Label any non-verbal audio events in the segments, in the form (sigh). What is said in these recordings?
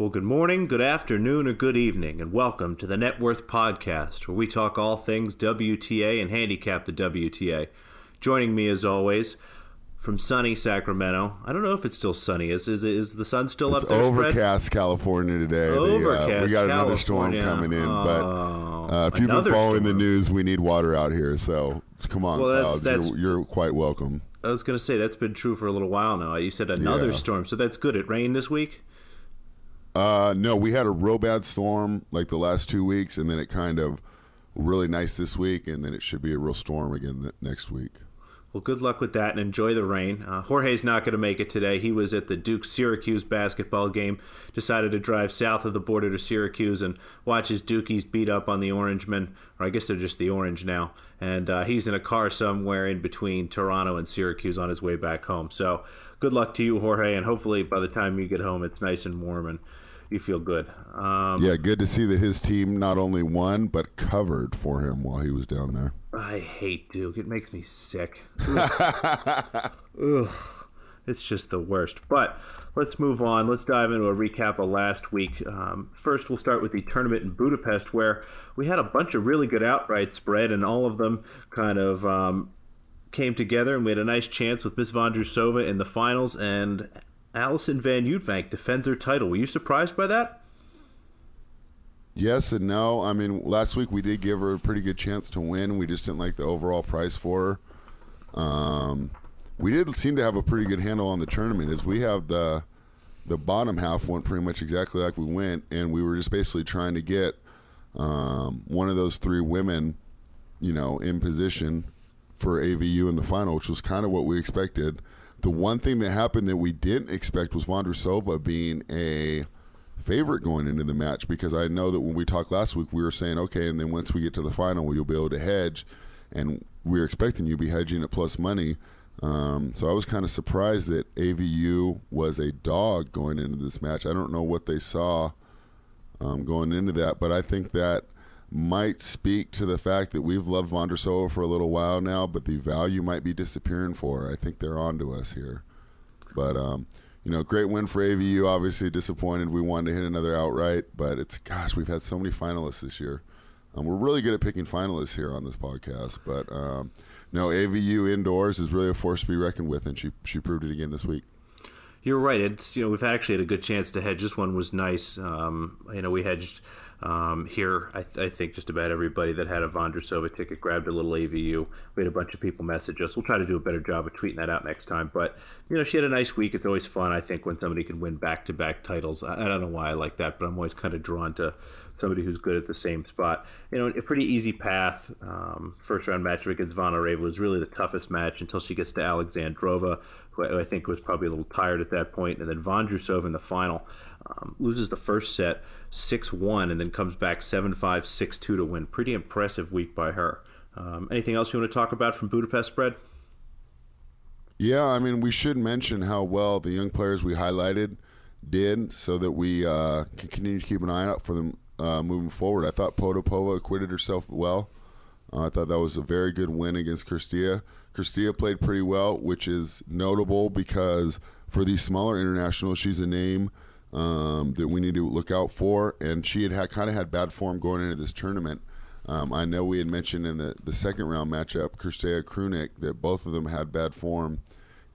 Well, good morning, good afternoon, or good evening, and welcome to the Net Worth Podcast, where we talk all things WTA and handicap the WTA. Joining me, as always, from sunny Sacramento. I don't know if it's still sunny. Is is, is the sun still It's up there? Spread? overcast California today. The, uh, Overcast we got another storm coming in, Oh, but uh, if you've been following the news, we need water out here. So come on, Well, that's- that's- You're, you're quite welcome. I was going to say that's been true for a little while now. You said another Yeah. storm, so that's good. It rained this week. Uh, no, we had a real bad storm like the last two weeks, and then it kind of really nice this week, and then it should be a real storm again next week. Well, good luck with that and enjoy the rain. Uh, Jorge's not going to make it today. He was at the Duke Syracuse basketball game. Decided to drive south of the border to Syracuse and watch his Dukies beat up on the Orangemen, or I guess they're just the Orange now. And uh, he's in a car somewhere in between Toronto and Syracuse on his way back home. So good luck to you, Jorge, and hopefully by the time you get home, it's nice and warm and you feel good. Um, Yeah, good to see that his team not only won but covered for him while he was down there. I hate Duke. It makes me sick. (laughs) Ugh. Ugh. It's just the worst. But let's move on. Let's dive into a recap of last week. Um, first, we'll start with the tournament in Budapest, where we had a bunch of really good outright spread, and all of them kind of um, came together, and we had a nice chance with Miss Vondrusova in the finals, and Allison Van Uytvanck defends her title. Were you surprised by that? Yes and no. I mean, last week we did give her a pretty good chance to win. We just didn't like the overall price for her. Um, we did seem to have a pretty good handle on the tournament. As we have the the bottom half went pretty much exactly like we went, and we were just basically trying to get um, one of those three women, you know, in position for AVU in the final, which was kind of what we expected. The one thing that happened that we didn't expect was Vondrusova being a favorite going into the match because I know that when we talked last week, we were saying, okay, and then once we get to the final, you'll be able to hedge, and we are expecting you to be hedging at plus money. Um, so I was kind of surprised that AVU was a dog going into this match. I don't know what they saw um, going into that, but I think that might speak to the fact that we've loved Vondrusova for a little while now, but the value might be disappearing for her. I think they're on to us here. But um, you know, great win for AVU. Obviously disappointed. We wanted to hit another outright, but it's gosh, we've had so many finalists this year. Um, we're really good at picking finalists here on this podcast, but um, no, AVU indoors is really a force to be reckoned with, and she she proved it again this week. You're right. It's you know we've actually had a good chance to hedge. This one was nice. Um, you know we hedged um, here. I, th- I think just about everybody that had a Vondrusova ticket grabbed a little AVU. We had a bunch of people message us. We'll try to do a better job of tweeting that out next time. But you know she had a nice week. It's always fun. I think when somebody can win back to back titles. I, I don't know why I like that, but I'm always kind of drawn to somebody who's good at the same spot. You know, a pretty easy path. Um, first round match against Zvonareva was really the toughest match until she gets to Alexandrova, who I think was probably a little tired at that point, and then Vondrusova in the final um, loses the first set six one, and then comes back seven five six two to win. Pretty impressive week by her. Um, anything else you want to talk about from Budapest spread? Yeah, I mean, we should mention how well the young players we highlighted did so that we uh, can continue to keep an eye out for them uh, moving forward. I thought Potapova acquitted herself well. Uh, I thought that was a very good win against Cirstea. Cirstea played pretty well, which is notable because for these smaller internationals, she's a name um, that we need to look out for. And she had, had kind of had bad form going into this tournament. Um, I know we had mentioned in the, the second round matchup, Cirstea Krunic, that both of them had bad form.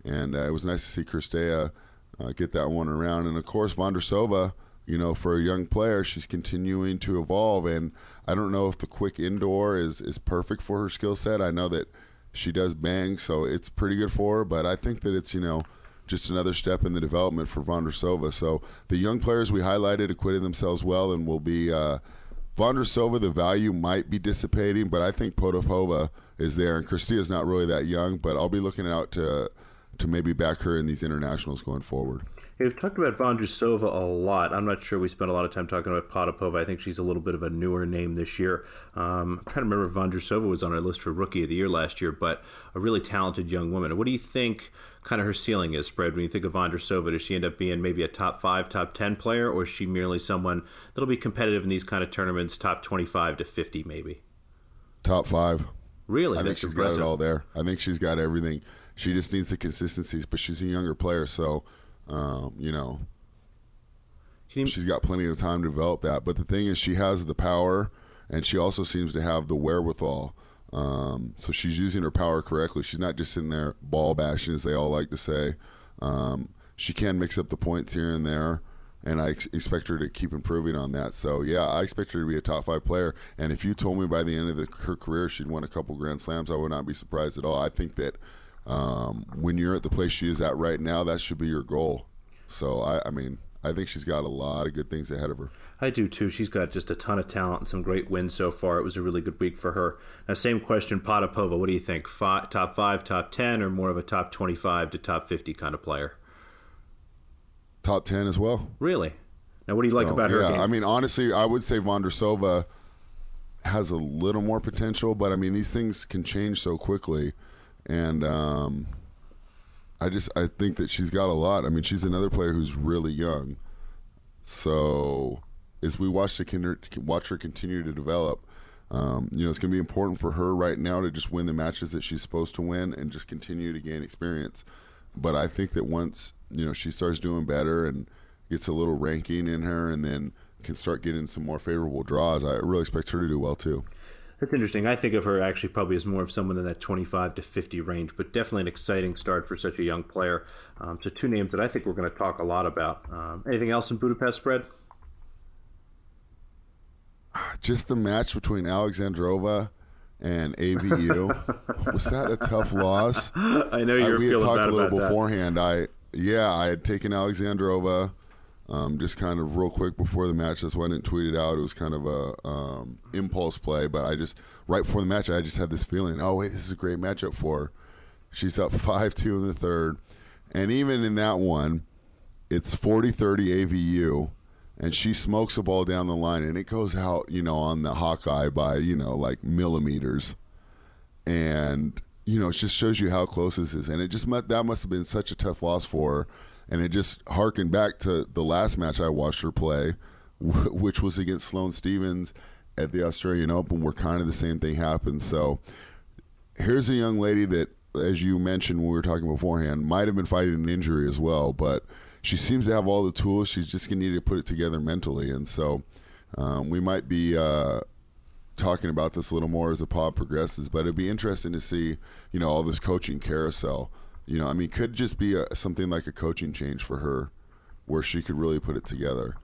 And uh, it was nice to see Cirstea uh, get that one around. And of course, Vondrusova, you know, for a young player, she's continuing to evolve. And I don't know if the quick indoor is, is perfect for her skill set. I know that she does bang, so it's pretty good for her. But I think that it's, you know, just another step in the development for Vondrusova. So the young players we highlighted acquitted themselves well and will be. Uh, Vondrusova, the value might be dissipating, but I think Potapova is there. And Cirstea's not really that young, but I'll be looking out to to maybe back her in these internationals going forward. We've talked about Vondrusova a lot. I'm not sure we spent a lot of time talking about Potapova. I think she's a little bit of a newer name this year. Um, I'm trying to remember if Vondrusova was on our list for Rookie of the Year last year, but a really talented young woman. What do you think kind of her ceiling is, spread when you think of Vondrusova? Does she end up being maybe a top five, top 10 player, or is she merely someone that'll be competitive in these kind of tournaments, top 25 to 50 maybe? Top five. Really? I think she's impressive. got it all there. I think she's got everything. She just needs the consistencies, but she's a younger player, so um, you know. you- she's got plenty of time to develop that. But the thing is, she has the power, and she also seems to have the wherewithal. Um, so she's using her power correctly. She's not just sitting there ball bashing, as they all like to say. Um, she can mix up the points here and there, and I ex- expect her to keep improving on that. So yeah, I expect her to be a top five player. And if you told me by the end of the, her career she'd won a couple Grand Slams, I would not be surprised at all. I think that um, when you're at the place she is at right now, that should be your goal. So I, I mean, I think she's got a lot of good things ahead of her. I do too. She's got just a ton of talent and some great wins so far. It was a really good week for her. Now, same question, Potapova. What do you think? Five, top five, top ten, or more of a top twenty-five to top fifty kind of player? Top ten as well. Really? Now, what do you like So, about her yeah, game? I mean, honestly, I would say Vondrusova has a little more potential, but I mean, these things can change so quickly, and um, I just I think that she's got a lot. I mean, she's another player who's really young, so as we watch the kin- watch her continue to develop. Um, you know, it's going to be important for her right now to just win the matches that she's supposed to win and just continue to gain experience. But I think that once you know she starts doing better and gets a little ranking in her, and then can start getting some more favorable draws, I really expect her to do well too. That's interesting. I think of her actually probably as more of someone in that 25 to 50 range, but definitely an exciting start for such a young player. Um, so, two names that I think we're going to talk a lot about. Um, anything else in Budapest spread? Just the match between Alexandrova and AVU (laughs) was that a tough loss? I know I, you're we had talked a little about that. beforehand. I yeah, I had taken Alexandrova um, just kind of real quick before the match. That's why I didn't tweet it out. It was kind of a um, impulse play, but I just right before the match, I just had this feeling. Oh wait, this is a great matchup for her. She's up (laughs) five two in the third, and even in that one, it's 40-30 AVU. And she smokes the ball down the line, and it goes out, you know, on the Hawkeye by, you know, like millimeters and you know it just shows you how close this is and it just that must have been such a tough loss for her and it just harkened back to the last match i watched her play wh- (laughs) which was against sloane stevens at the australian open where kind of the same thing happened so here's a young lady that as you mentioned when we were talking beforehand might have been fighting an injury as well but she seems to have all the tools she's just going to need to put it together mentally and so um, we might be uh, talking about this a little more as the pod progresses, but it'd be interesting to see, you know, all this coaching carousel. You know, I mean, could just be a, something like a coaching change for her, where she could really put it together.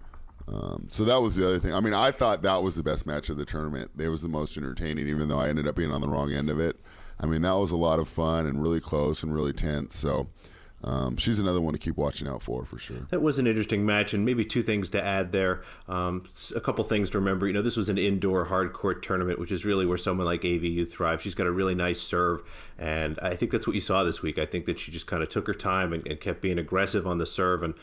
Um, so that was the other thing. I mean, I thought that was the best match of the tournament. It was the most entertaining, even though I ended up being on the wrong end of it. I mean, that was a lot of fun and really close and really tense. So um, she's another one to keep watching out for, for sure. That was an interesting match, and maybe two things to add there. Um, a couple things to remember. You know, this was an indoor hard court tournament, which is really where someone like AVU thrives. She's got a really nice serve, and I think that's what you saw this week. I think that she just kind of took her time and, and kept being aggressive on the serve, and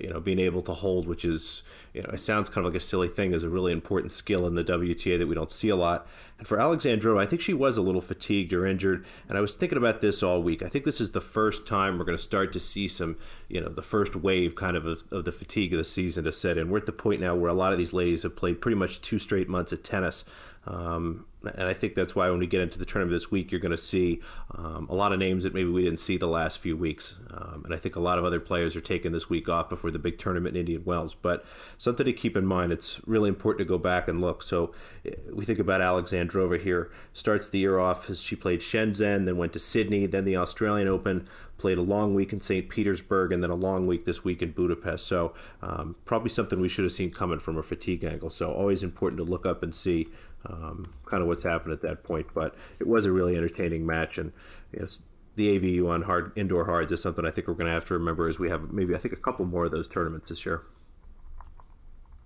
you know, being able to hold, which is you know, it sounds kind of like a silly thing, is a really important skill in the WTA that we don't see a lot. And for Alexandrova, I think she was a little fatigued or injured. And I was thinking about this all week. I think this is the first time we're going to start to see some, you know, the first wave kind of, of of the fatigue of the season to set in. We're at the point now where a lot of these ladies have played pretty much two straight months of tennis. Um, and I think that's why when we get into the tournament this week, you're going to see um, a lot of names that maybe we didn't see the last few weeks. Um, and I think a lot of other players are taking this week off before the big tournament in Indian Wells. But something to keep in mind, it's really important to go back and look. So eh, we think about Alexandrova here, starts the year off as she played Shenzhen, then went to Sydney, then the Australian Open, played a long week in St. Petersburg, and then a long week this week in Budapest. So um, probably something we should have seen coming from a fatigue angle. So always important to look up and see um, kind of what's happened at that point. But it was a really entertaining match, and you know, the AVU on hard indoor hards is something I think we're going to have to remember as we have maybe I think a couple more of those tournaments this year.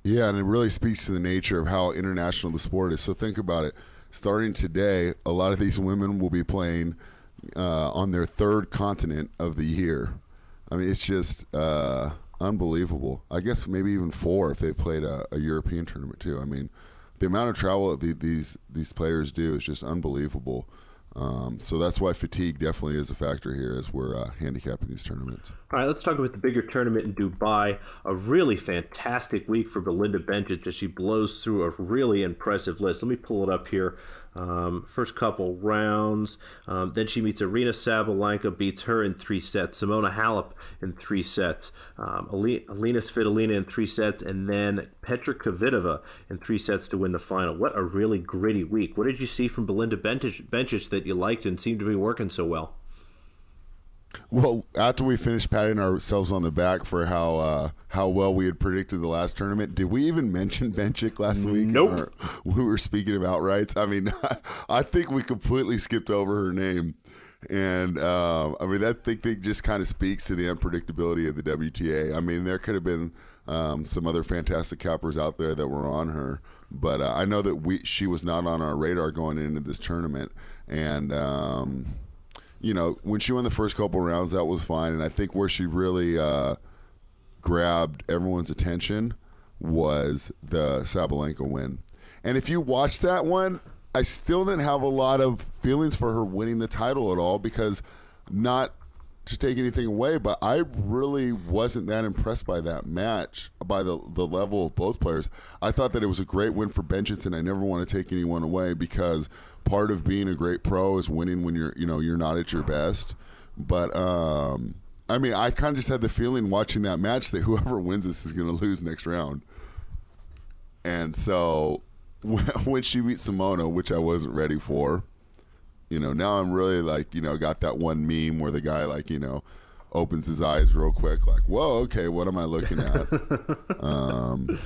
Yeah, and it really speaks to the nature of how international the sport is. So think about it. Starting today, a lot of these women will be playing uh, on their third continent of the year. I mean, it's just uh, unbelievable. I guess maybe even four if they played a, a European tournament too. I mean, the amount of travel that the, these these players do is just unbelievable. Um, so that's why fatigue definitely is a factor here as we're uh, handicapping these tournaments. All right, let's talk about the bigger tournament in Dubai. A really fantastic week for Belinda Bencic as she blows through a really impressive list. Let me pull it up here. Um, first couple rounds. Um, then she meets Aryna Sabalenka, beats her in three sets. Simona Halep in three sets. Um, Alina Svitolina in three sets, and then Petra Kvitova in three sets to win the final. What a really gritty week. What did you see from Belinda Bencic that you liked and seemed to be working so well? Well, after we finished patting ourselves on the back for how uh, how well we had predicted the last tournament, did we even mention Bencic last week? Nope. we were speaking about rights. I mean, (laughs) I think we completely skipped over her name, and uh, I mean that thing, thing just kind of speaks to the unpredictability of the WTA. I mean, there could have been um, some other fantastic cappers out there that were on her, but uh, I know that we she was not on our radar going into this tournament, and. Um, you know, when she won the first couple rounds, that was fine. And I think where she really uh, grabbed everyone's attention was the Sabalenka win. And if you watch that one, I still didn't have a lot of feelings for her winning the title at all because not to take anything away, but I really wasn't that impressed by that match, by the the level of both players. I thought that it was a great win for Bencic. I never want to take anyone away because part of being a great pro is winning when you're you know you're not at your best. But um, I mean, I kind of just had the feeling watching that match that whoever (laughs) wins this is going to lose next round. And so (laughs) when she beat Simona, which I wasn't ready for, you know, now I'm really like, you know, got that one meme where the guy like, you know, opens his eyes real quick, like, whoa, okay, what am I looking at? (laughs) um,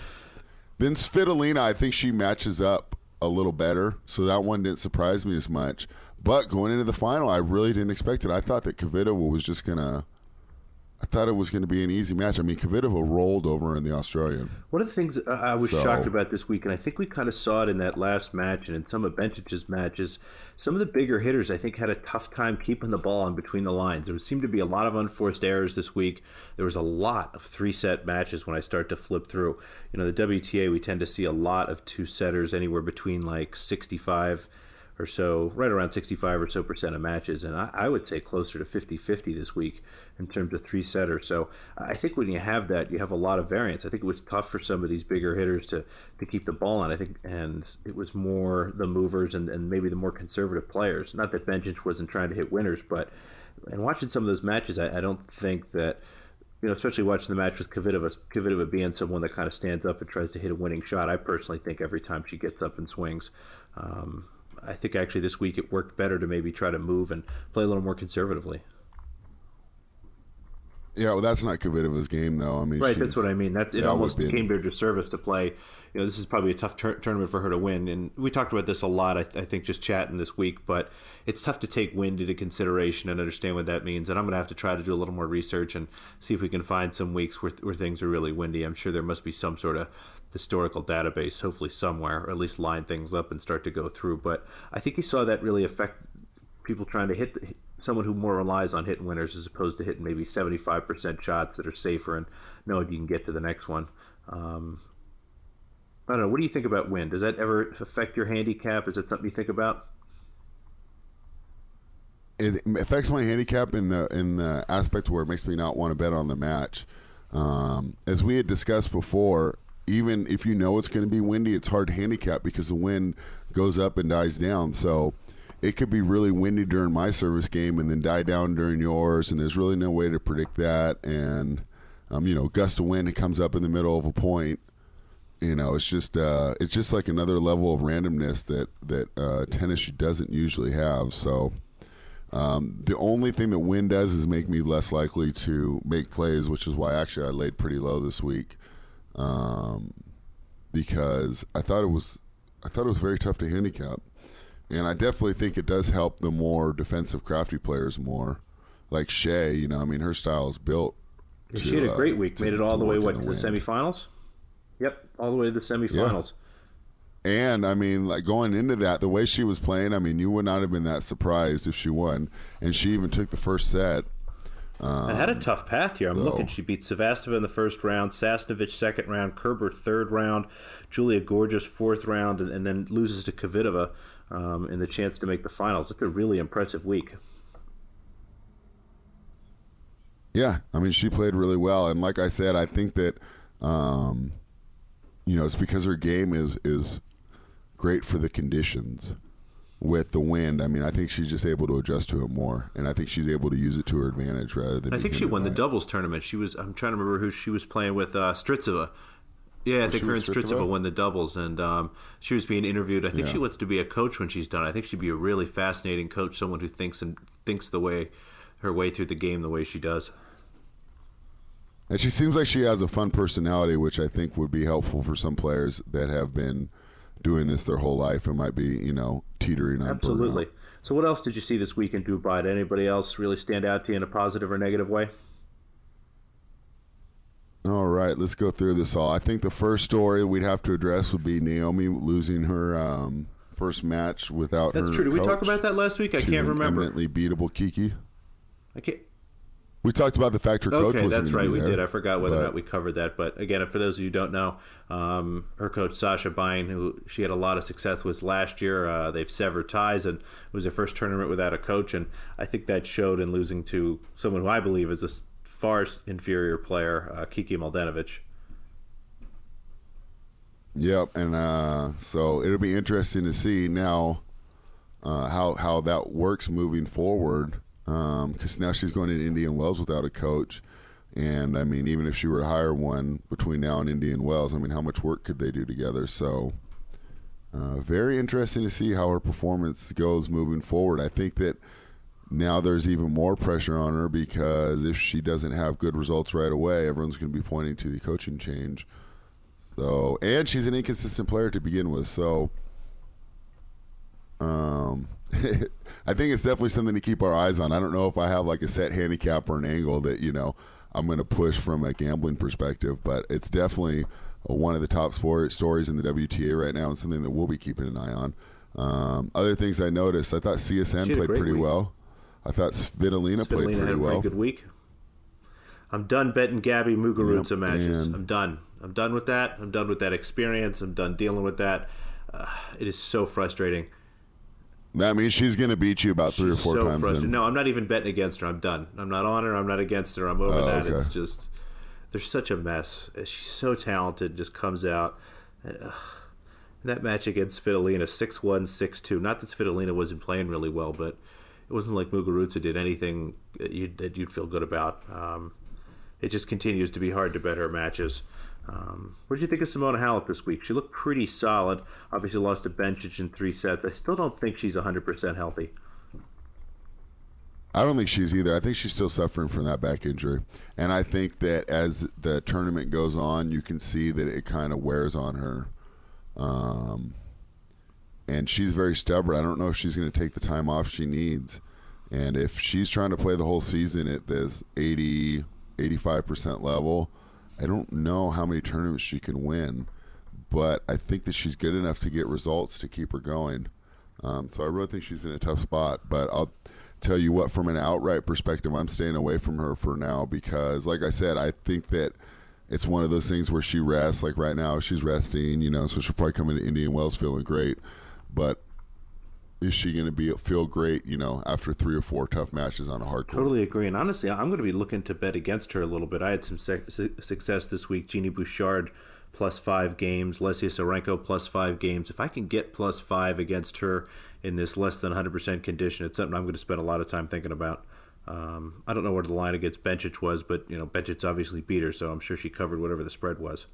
then Svitolina, I think she matches up a little better, so that one didn't surprise me as much. But going into the final, I really didn't expect it. I thought that Kvitova was just gonna I thought it was going to be an easy match. I mean, Kvitova rolled over in the Australian. One of the things uh, I was so, shocked about this week, and I think we kind of saw it in that last match and in some of Bencic's matches, some of the bigger hitters I think had a tough time keeping the ball in between the lines. There seemed to be a lot of unforced errors this week. There was a lot of three set matches when I start to flip through. You know, the WTA we tend to see a lot of two setters anywhere between like sixty five or so, right around 65 or so percent of matches. And I, I would say closer to 50 50 this week in terms of three setters. So I think when you have that, you have a lot of variance. I think it was tough for some of these bigger hitters to, to keep the ball on. I think, and it was more the movers and, and maybe the more conservative players. Not that Bencic wasn't trying to hit winners, but and watching some of those matches, I, I don't think that you know, especially watching the match with Kvitova, Kvitova being someone that kind of stands up and tries to hit a winning shot. I personally think every time she gets up and swings, um, I think actually this week it worked better to maybe try to move and play a little more conservatively. Yeah, well, that's not Kvitova's game, though. I mean, right? That's what I mean. That it almost been... came to her disservice to play. You know, this is probably a tough tur- tournament for her to win, and we talked about this a lot. I, I, think just chatting this week, but it's tough to take wind into consideration and understand what that means. And I'm going to have to try to do a little more research and see if we can find some weeks where, where things are really windy. I'm sure there must be some sort of historical database, hopefully somewhere, or at least line things up and start to go through. But I think you saw that really affect people trying to hit someone who more relies on hitting winners as opposed to hitting maybe 75% shots that are safer and knowing you can get to the next one. Um, I don't know. What do you think about wind? Does that ever affect your handicap? Is it something you think about? It affects my handicap in the in the aspect where it makes me not want to bet on the match. Um, as we had discussed before, even if you know it's going to be windy, it's hard to handicap because the wind goes up and dies down. So it could be really windy during my service game and then die down during yours, and there's really no way to predict that. And um, you know, gust of wind it comes up in the middle of a point. You know, it's just uh, it's just like another level of randomness that that uh, tennis doesn't usually have. So. Um, the only thing that wind does is make me less likely to make plays, which is why actually I laid pretty low this week um, because I thought it was I thought it was very tough to handicap, and I definitely think it does help the more defensive, crafty players more, like Hsieh. You know, I mean, her style is built. To, she had a great uh, week. To, Made it all the way what to the semifinals. Yep, all the way to the semifinals. Yeah. And I mean, like going into that, the way she was playing, I mean, you would not have been that surprised if she won. And she even took the first set um, I had a tough path here. I'm so. looking. She beat Sevastova in the first round, Sasnovich second round, Kerber third round, Julia Görges fourth round, and, and then loses to Kvitova um, in the chance to make the finals. It's a really impressive week. Yeah, I mean, she played really well, and like I said, I think that um, you know it's because her game is is great for the conditions. With the wind. I mean, I think she's just able to adjust to it more, and I think she's able to use it to her advantage rather than. I think she won the doubles tournament. She was. I'm trying to remember who she was playing with. Uh, Strycova. Yeah, I think her and Strycova? won the doubles, and um, she was being interviewed. I think Yeah. she wants to be a coach when she's done. I think she'd be a really fascinating coach, someone who thinks and thinks the way her way through the game the way she does. And she seems like she has a fun personality, which I think would be helpful for some players that have been doing this their whole life and might be, you know, teetering on Absolutely. burnout. So, what else did you see this week in Dubai? Did anybody else really stand out to you in a positive or negative way? All right, let's go through this all. I think the first story we'd have to address would be Naomi losing her um, first match without That's true. Did we talk about that last week? I can't remember. Eminently beatable Kiki. I can't. We talked about the fact her coach Okay, that's right. We there, did. I forgot whether or not we covered that. But again, for those of you who don't know, um, her coach Sascha Bajin, who she had a lot of success with last year, uh, they've severed ties, and it was their first tournament without a coach. And I think that showed in losing to someone who I believe is a far inferior player, uh, Kiki Mladenovic. Yep, and uh, so it'll be interesting to see now uh, how how that works moving forward. Because now she's going to Indian Wells without a coach, and I mean, even if she were to hire one between now and Indian Wells, I mean, how much work could they do together? So, uh, very interesting to see how her performance goes moving forward. I think that now there's even more pressure on her because if she doesn't have good results right away, everyone's going to be pointing to the coaching change. So, and she's an inconsistent player to begin with. So, um, (laughs) I think it's definitely something to keep our eyes on. I don't know if I have like a set handicap or an angle that you know I'm going to push from a gambling perspective, but it's definitely one of the top sport stories in the WTA right now, and something that we'll be keeping an eye on. Um, other things I noticed, I thought CSN She had a played pretty week. well. I thought Svitolina played Svitolina pretty a well. good week. I'm done betting Gabby Muguruza Yep, matches. I'm done. I'm done with that. I'm done with that experience. I'm done dealing with that. Uh, it is so frustrating. That means she's going to beat you about three or four so times. frustrated. in. No, I'm not even betting against her. I'm done. I'm not on her. I'm not against her. I'm over Oh, that. okay. It's just there's such a mess. She's so talented. Just comes out. That match against Svitolina, 6-1, 6-2. Not that Svitolina wasn't playing really well, but it wasn't like Muguruza did anything that you'd, that you'd feel good about. Um, it just continues to be hard to bet her matches. Um, what did you think of Simona Halep this week? She looked pretty solid. Obviously lost to Bencic in three sets. I still don't think she's 100% healthy. I don't think she's either. I think she's still suffering from that back injury. And I think that as the tournament goes on, you can see that it kind of wears on her. Um, and she's very stubborn. I don't know if she's going to take the time off she needs. And if she's trying to play the whole season at this 80, 85% level, I don't know how many tournaments she can win. But I think that she's good enough to get results to keep her going. Um, so I really think she's in a tough spot. But I'll tell you what, from an outright perspective, I'm staying away from her for now because, like I said, I think that it's one of those things where she rests. Like right now, she's resting, you know, so she'll probably come into Indian Wells feeling great. But is she going to be feel great, you know, after three or four tough matches on a hard court? Totally agree. And honestly, I'm going to be looking to bet against her a little bit. I had some su- success this week. Genie Bouchard plus five games, Lesia Tsurenko plus five games. If I can get plus five against her in this less than 100% condition, it's something I'm going to spend a lot of time thinking about. Um, I don't know where the line against Bencic was, but you know Bencic obviously beat her, so I'm sure she covered whatever the spread was.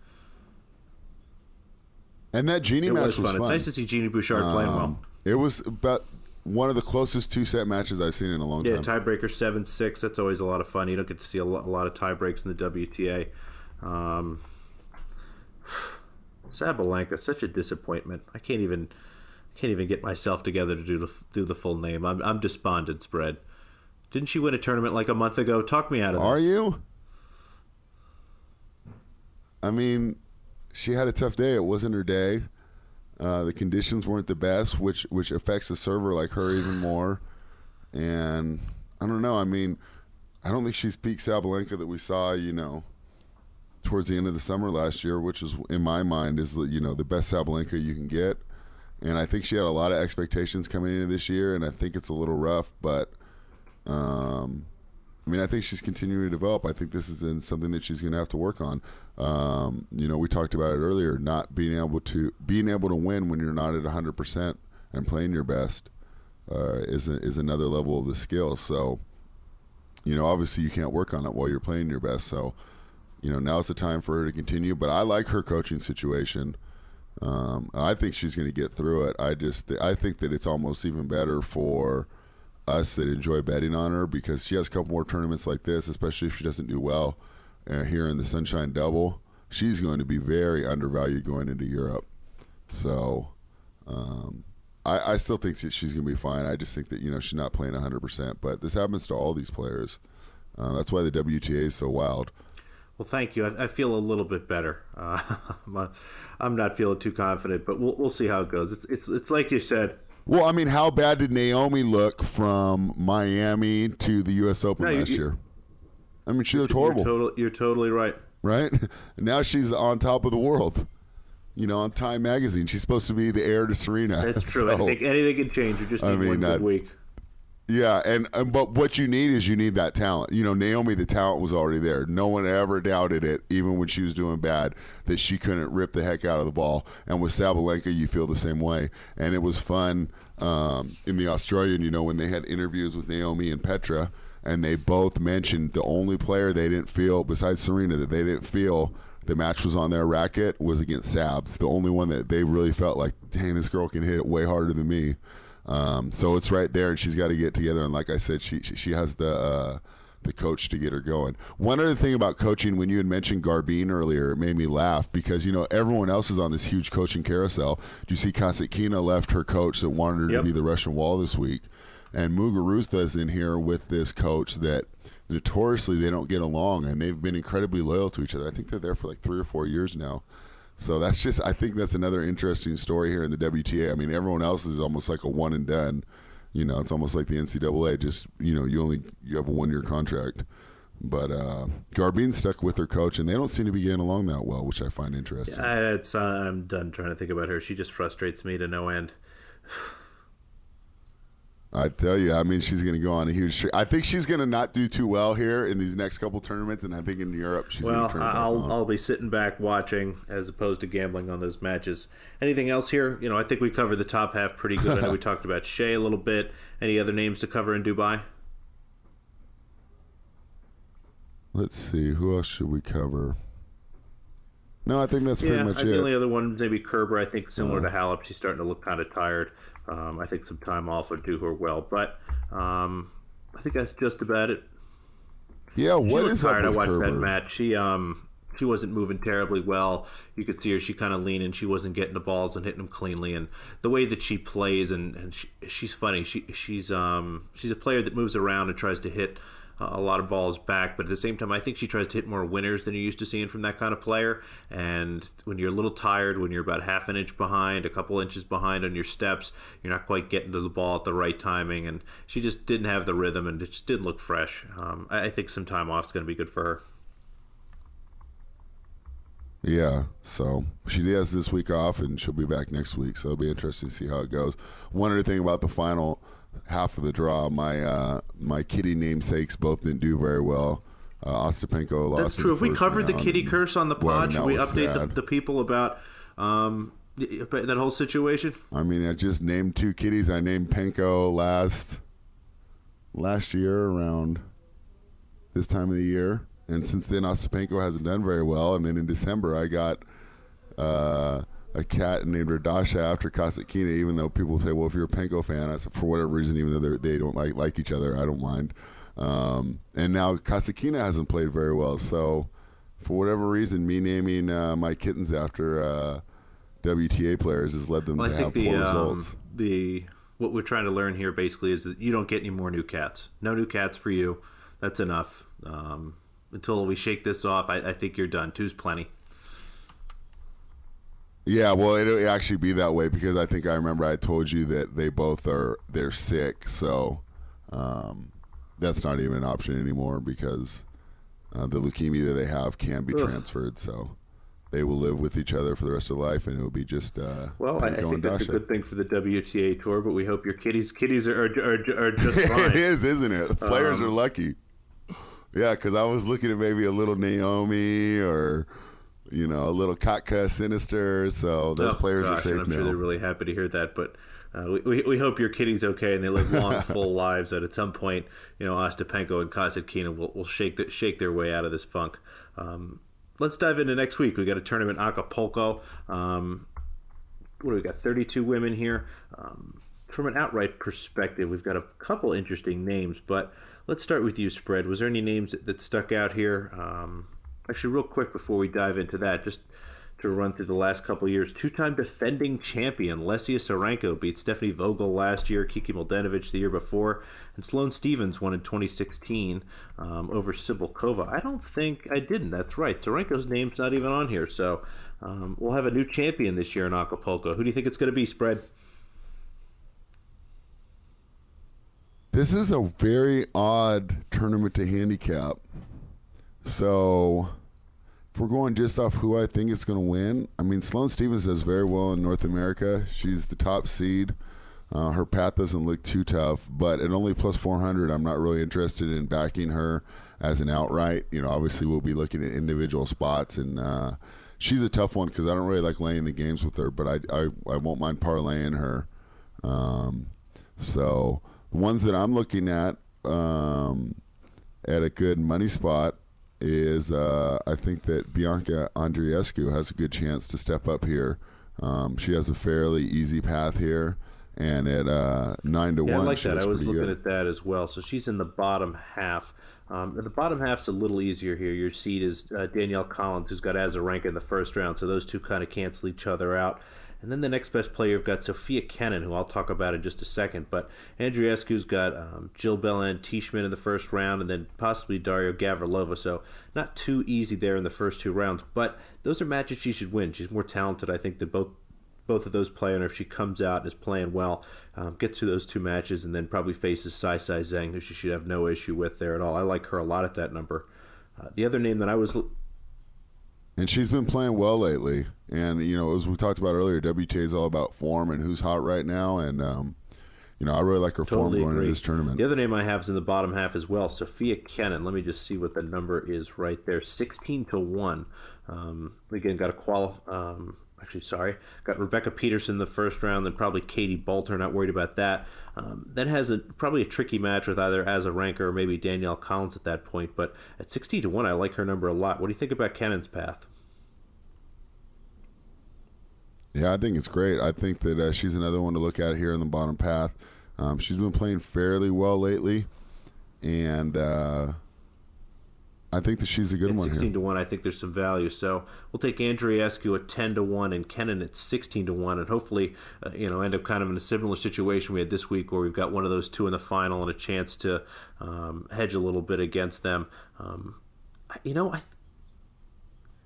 And that Genie It match was was fun. fun. It's nice to see Genie Bouchard playing well. It was about one of the closest two set matches I've seen in a long Yeah, time. Yeah, tiebreaker seven six. That's always a lot of fun. You don't get to see a lot, a lot of tie breaks in the WTA. Um, (sighs) Sabalenka, such a disappointment. I can't even can't even get myself together to do the, do the full name. I'm I'm despondent. Spread. Didn't she win a tournament like a month ago? Talk me out of this. Are you? I mean, she had a tough day. It wasn't her day. Uh, the conditions weren't the best, which which affects a server like her even more. And I don't know. I mean, I don't think she's peak Sabalenka that we saw. You know, towards the end of the summer last year, which is in my mind is the you know the best Sabalenka you can get. And I think she had a lot of expectations coming into this year, and I think it's a little rough, but. Um, I mean, I think she's continuing to develop. I think this is in something that she's going to have to work on. Um, you know, we talked about it earlier, not being able to being able to win when you're not at 100 percent and playing your best. uh, is a, is another level of the skill. So, you know, obviously you can't work on it while you're playing your best. So, you know, now's the time for her to continue. But I like her coaching situation. Um, I think she's going to get through it. I just I think that it's almost even better for us that enjoy betting on her because she has a couple more tournaments like this, especially if she doesn't do well uh, here in the Sunshine Double. She's going to be very undervalued going into Europe. So um, I, I, still think that she's going to be fine. I just think that you know she's not playing 100. percent But this happens to all these players. Uh, that's why the WTA is so wild. Well, thank you. I, I feel a little bit better. Uh, (laughs) I'm not feeling too confident, but we'll we'll see how it goes. It's it's it's like you said. Well, I mean, how bad did Naomi look from Miami to the U.S. Open no, last you, year? I mean, she looked horrible. You're, total, you're totally right. Right (laughs) now, she's on top of the world you know, on Time Magazine. She's supposed to be the heir to Serena. That's (laughs) true. So, I think anything can change. You just need I mean, one good week. Yeah, and, and but what you need is you need that talent. You know, Naomi, the talent was already there. No one ever doubted it, even when she was doing bad, that she couldn't rip the heck out of the ball. And with Sabalenka, you feel the same way. And it was fun um, in the Australian. You know, when they had interviews with Naomi and Petra, and they both mentioned the only player they didn't feel besides Serena that they didn't feel the match was on their racket was against Sabs. The only one that they really felt like, dang, this girl can hit it way harder than me. Um, so it's right there, and she's got to get together. And like I said, she she has the uh, the coach to get her going. One other thing about coaching, when you had mentioned Garbine earlier, it made me laugh because you know everyone else is on this huge coaching carousel. Do you see Kasatkina left her coach that wanted her yep. to be the Russian Wall this week, and Muguruza is in here with this coach that notoriously they don't get along, and they've been incredibly loyal to each other. I think they're there for like three or four years now. So that's just I think that's another interesting story here in the WTA. I mean, everyone else is almost like a one and done. You know, it's almost like the NCAA. Just you know, you only you have a one year contract. But uh, Garbine's stuck with her coach, and they don't seem to be getting along that well, which I find interesting. Yeah, it's, uh, I'm done trying to think about her. She just frustrates me to no end. (sighs) (sighs) (sighs) I tell you, I mean, she's going to go on a huge streak. I think she's going to not do too well here in these next couple tournaments, and I think in Europe she's well. Going to I'll I'll be sitting back watching as opposed to gambling on those matches. Anything else here? You know, I think we covered the top half pretty good. I know we (laughs) talked about Hsieh a little bit. Any other names to cover in Dubai? Let's see. Who else should we cover? No, I think that's yeah, pretty much I, it. The only other one, maybe Kerber. I think similar uh, to Halep, she's starting to look kind of tired. Um, I think some time off would do her well, but um, I think that's just about it. Yeah, what is tired. I watched Kerber? that match. She um she wasn't moving terribly well. You could see her; she kind of leaning. She wasn't getting the balls and hitting them cleanly. And the way that she plays, and, and she, she's funny. She she's um she's a player that moves around and tries to hit a lot of balls back, but at the same time, I think she tries to hit more winners than you're used to seeing from that kind of player. And when you're a little tired, when you're about half an inch behind, a couple inches behind on your steps, you're not quite getting to the ball at the right timing. And she just didn't have the rhythm and it just didn't look fresh. Um, I think some time off is going to be good for her. Yeah, so she has this week off, and she'll be back next week. So it'll be interesting to see how it goes. One other thing about the final half of the draw. My uh, my kitty namesakes both didn't do very well. Uh, Ostapenko lost. That's true. If we covered the kitty curse on the pod, should we update the, the, people about um, that whole situation? I mean, I just named two kitties. I named Penko last last year around this time of the year, and since then Ostapenko hasn't done very well. And then in December, I got. Uh, a cat named Radasha after Kasatkina, even though people say, well, if you're a Penko fan, I said, for whatever reason, even though they don't like, like each other, I don't mind. Um, and now Kasatkina hasn't played very well. So for whatever reason, me naming uh, my kittens after uh, WTA players has led them well, to have the, poor um, results. The what we're trying to learn here basically is that you don't get any more new cats. No new cats for you. That's enough. Um, until we shake this off, I, I think you're done. Two's plenty. Yeah, well, it'll actually be that way because I think I remember I told you that they both are they're sick, so um, that's not even an option anymore because uh, the leukemia that they have can be Ugh. transferred. So they will live with each other for the rest of life, and it will be just uh, well. I, I think that's a good thing for the WTA tour, but we hope your kitties kitties are are, are, are (laughs) just fine. it is, isn't it? The players um, are lucky. Yeah, because I was looking at maybe a little Naomi or you know, a little Katka Sinister. So those oh, players gosh, are safe I'm now. sure they're really happy to hear that. But uh, we, we, we hope your kitty's okay and they live long, (laughs) full lives. That at some point, you know, Ostapenko and Kasatkina will, will shake the, shake their way out of this funk. Um, let's dive into next week. We got a tournament in Acapulco. Um, what do we got? 32 women here. Um, from an outright perspective, we've got a couple interesting names, but let's start with you, Spread. Was there any names that, that stuck out here? Um, actually, real quick before we dive into that, just to run through the last couple years. Two-time defending champion Lesia Tsurenko beat Stephanie Vogel last year, Kiki Mladenovic the year before, and Sloane Stevens won in 2016 um, over Cibulkova. I don't think I didn't. That's right. Tsurenko's name's not even on here, so um, we'll have a new champion this year in Acapulco. Who do you think it's going to be, Spread? This is a very odd tournament to handicap. So, if we're going just off who I think is going to win, I mean, Sloane Stevens does very well in North America. She's the top seed. Uh, her path doesn't look too tough, but at only plus 400, I'm not really interested in backing her as an outright. You know, obviously, we'll be looking at individual spots, and uh, she's a tough one because I don't really like laying the games with her, but I, I, I won't mind parlaying her. Um, so, the ones that I'm looking at um, at a good money spot is uh, I think that Bianca Andreescu has a good chance to step up here. Um, she has a fairly easy path here, and at uh, nine to one. yeah, one, I like that. I was looking good. at that as well. So she's in the bottom half. Um, and the bottom half's a little easier here. Your seed is uh, Danielle Collins, who's got Azarenka in the first round, so those two kind of cancel each other out. And then the next best player, you've got Sofia Kenin, who I'll talk about in just a second. But Andreescu's got um, Jil Belen Teichmann in the first round, and then possibly Daria Gavrilova. So not too easy there in the first two rounds. But those are matches she should win. She's more talented, I think, than both both of those play. And if she comes out and is playing well, um, gets through those two matches, and then probably faces Saisai Zheng, who she should have no issue with there at all. I like her a lot at that number. Uh, the other name that I was And she's been playing well lately. And, you know, as we talked about earlier, WTA is all about form and who's hot right now. And, um, you know, I really like her Totally form going into this tournament. The other name I have is in the bottom half as well, Sofia Kenin. Let me just see what the number is right there, sixteen to one. Um, again, got a qual. Um, actually, sorry, got Rebecca Peterson the first round, then probably Katie Boulter. Not worried about that. Um, then has a probably a tricky match with either Azarenka or maybe Danielle Collins at that point. But at sixteen to one, I like her number a lot. What do you think about Kenin's path? Yeah, I think it's great. I think that uh, she's another one to look at here in the bottom path. Um, she's been playing fairly well lately, and uh, I think that she's a good At one 16 here. to 1, I think there's some value. So we'll take Andreescu at 10 to 1 and Kenin at 16 to 1, and hopefully, uh, you know, end up kind of in a similar situation we had this week where we've got one of those two in the final and a chance to um, hedge a little bit against them. Um, you know, I.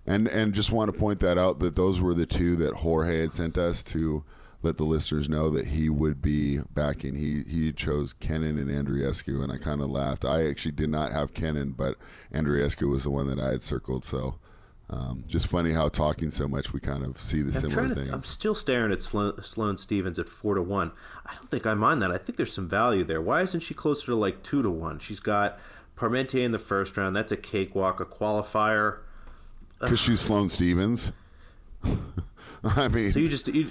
And and just want to point that out that those were the two that Jorge had sent us to let the listeners know that he would be backing. He he chose Kenin and Andreescu, and I kind of laughed. I actually did not have Kenin, but Andreescu was the one that I had circled. So. Um, just funny how talking so much we kind of see the I'm, similar things. th- I'm still staring at Sloan, Sloane Stevens at four to one. I don't think I mind that. I think there's some value there. Why isn't she closer to like two to one? She's got Parmentier in the first round. That's a cakewalk. A qualifier. Because she's Sloane Stevens. (laughs) I mean, So you just you,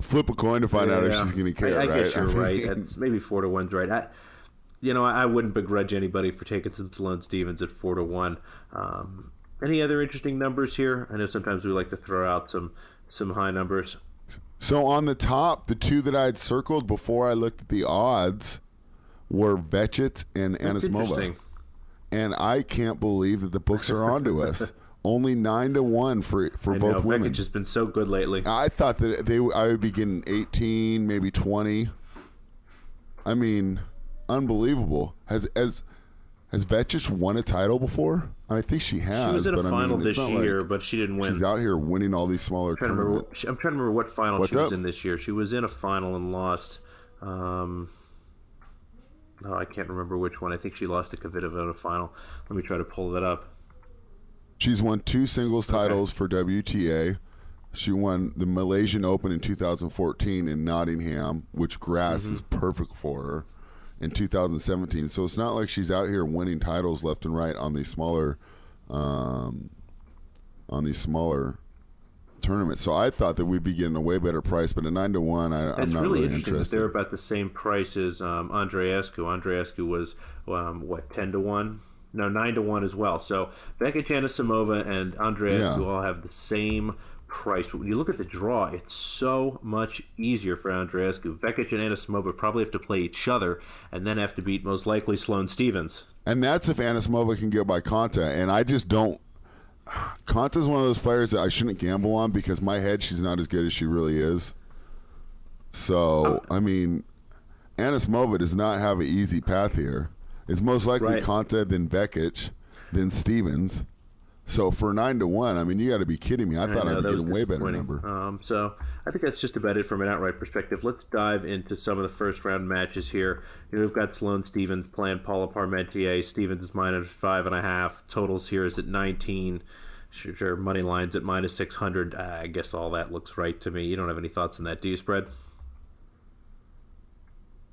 flip a coin to find out if Yeah. she's going to care, I, (laughs) I right? guess you're right. That's maybe four to one's right. I, you know, I, wouldn't begrudge anybody for taking some Sloane Stevens at four to one. Um, any other interesting numbers here? I know sometimes we like to throw out some some high numbers. So on the top, the two that I had circled before I looked at the odds were Vekic and That's Anisimova. And I can't believe that the books are onto us. (laughs) Only nine to one for for I both know women. Vekic has been so good lately. I thought that they I would be getting eighteen, maybe twenty. I mean, unbelievable. Has as has Vekic won a title before? I think she has. She was in a but I final mean, this not like year, but she didn't win. She's out here winning all these smaller I'm trying, to remember, tournaments. what- I'm trying to remember what final What's she was up? in this year. She was in a final and lost. Um, no, I can't remember which one. I think she lost to Kvitova in a final. Let me try to pull that up. She's won two singles titles for WTA. She won the Malaysian Open in 2014 in Nottingham, which grass is perfect for her, in 2017. So it's not like she's out here winning titles left and right on these smaller, um, on these smaller tournament. So I thought that we'd be getting a way better price, but at nine to one, I, am not really really interesting interested. they're about the same price as um, Andreescu. Andreescu was um, what ten to one, no nine to one as well. So Vekic, Anisimova, and Andreescu Yeah. all have the same price. But when you look at the draw, it's so much easier for Andreescu. Vekic and Anisimova probably have to play each other and then have to beat most likely Sloane Stevens. And that's if Anisimova can get by Konta. And I just don't. Konta's one of those players that I shouldn't gamble on because my head, she's not as good as she really is. So, uh, I mean, Anisimova does not have an easy path here. It's most likely Right. Konta, then Vekic, then Stevens. So for nine to one, I mean, you got to be kidding me. I, thought know, I'd get was a way better number. Um, so I think that's just about it from an outright perspective. Let's dive into some of the first round matches here. You know, we've got Sloane Stevens playing Paula Parmentier. Stevens is minus five and a half. Totals here is at 19. Sure, money lines at minus 600. Uh, I guess all that looks right to me. You don't have any thoughts on that, do you, spread?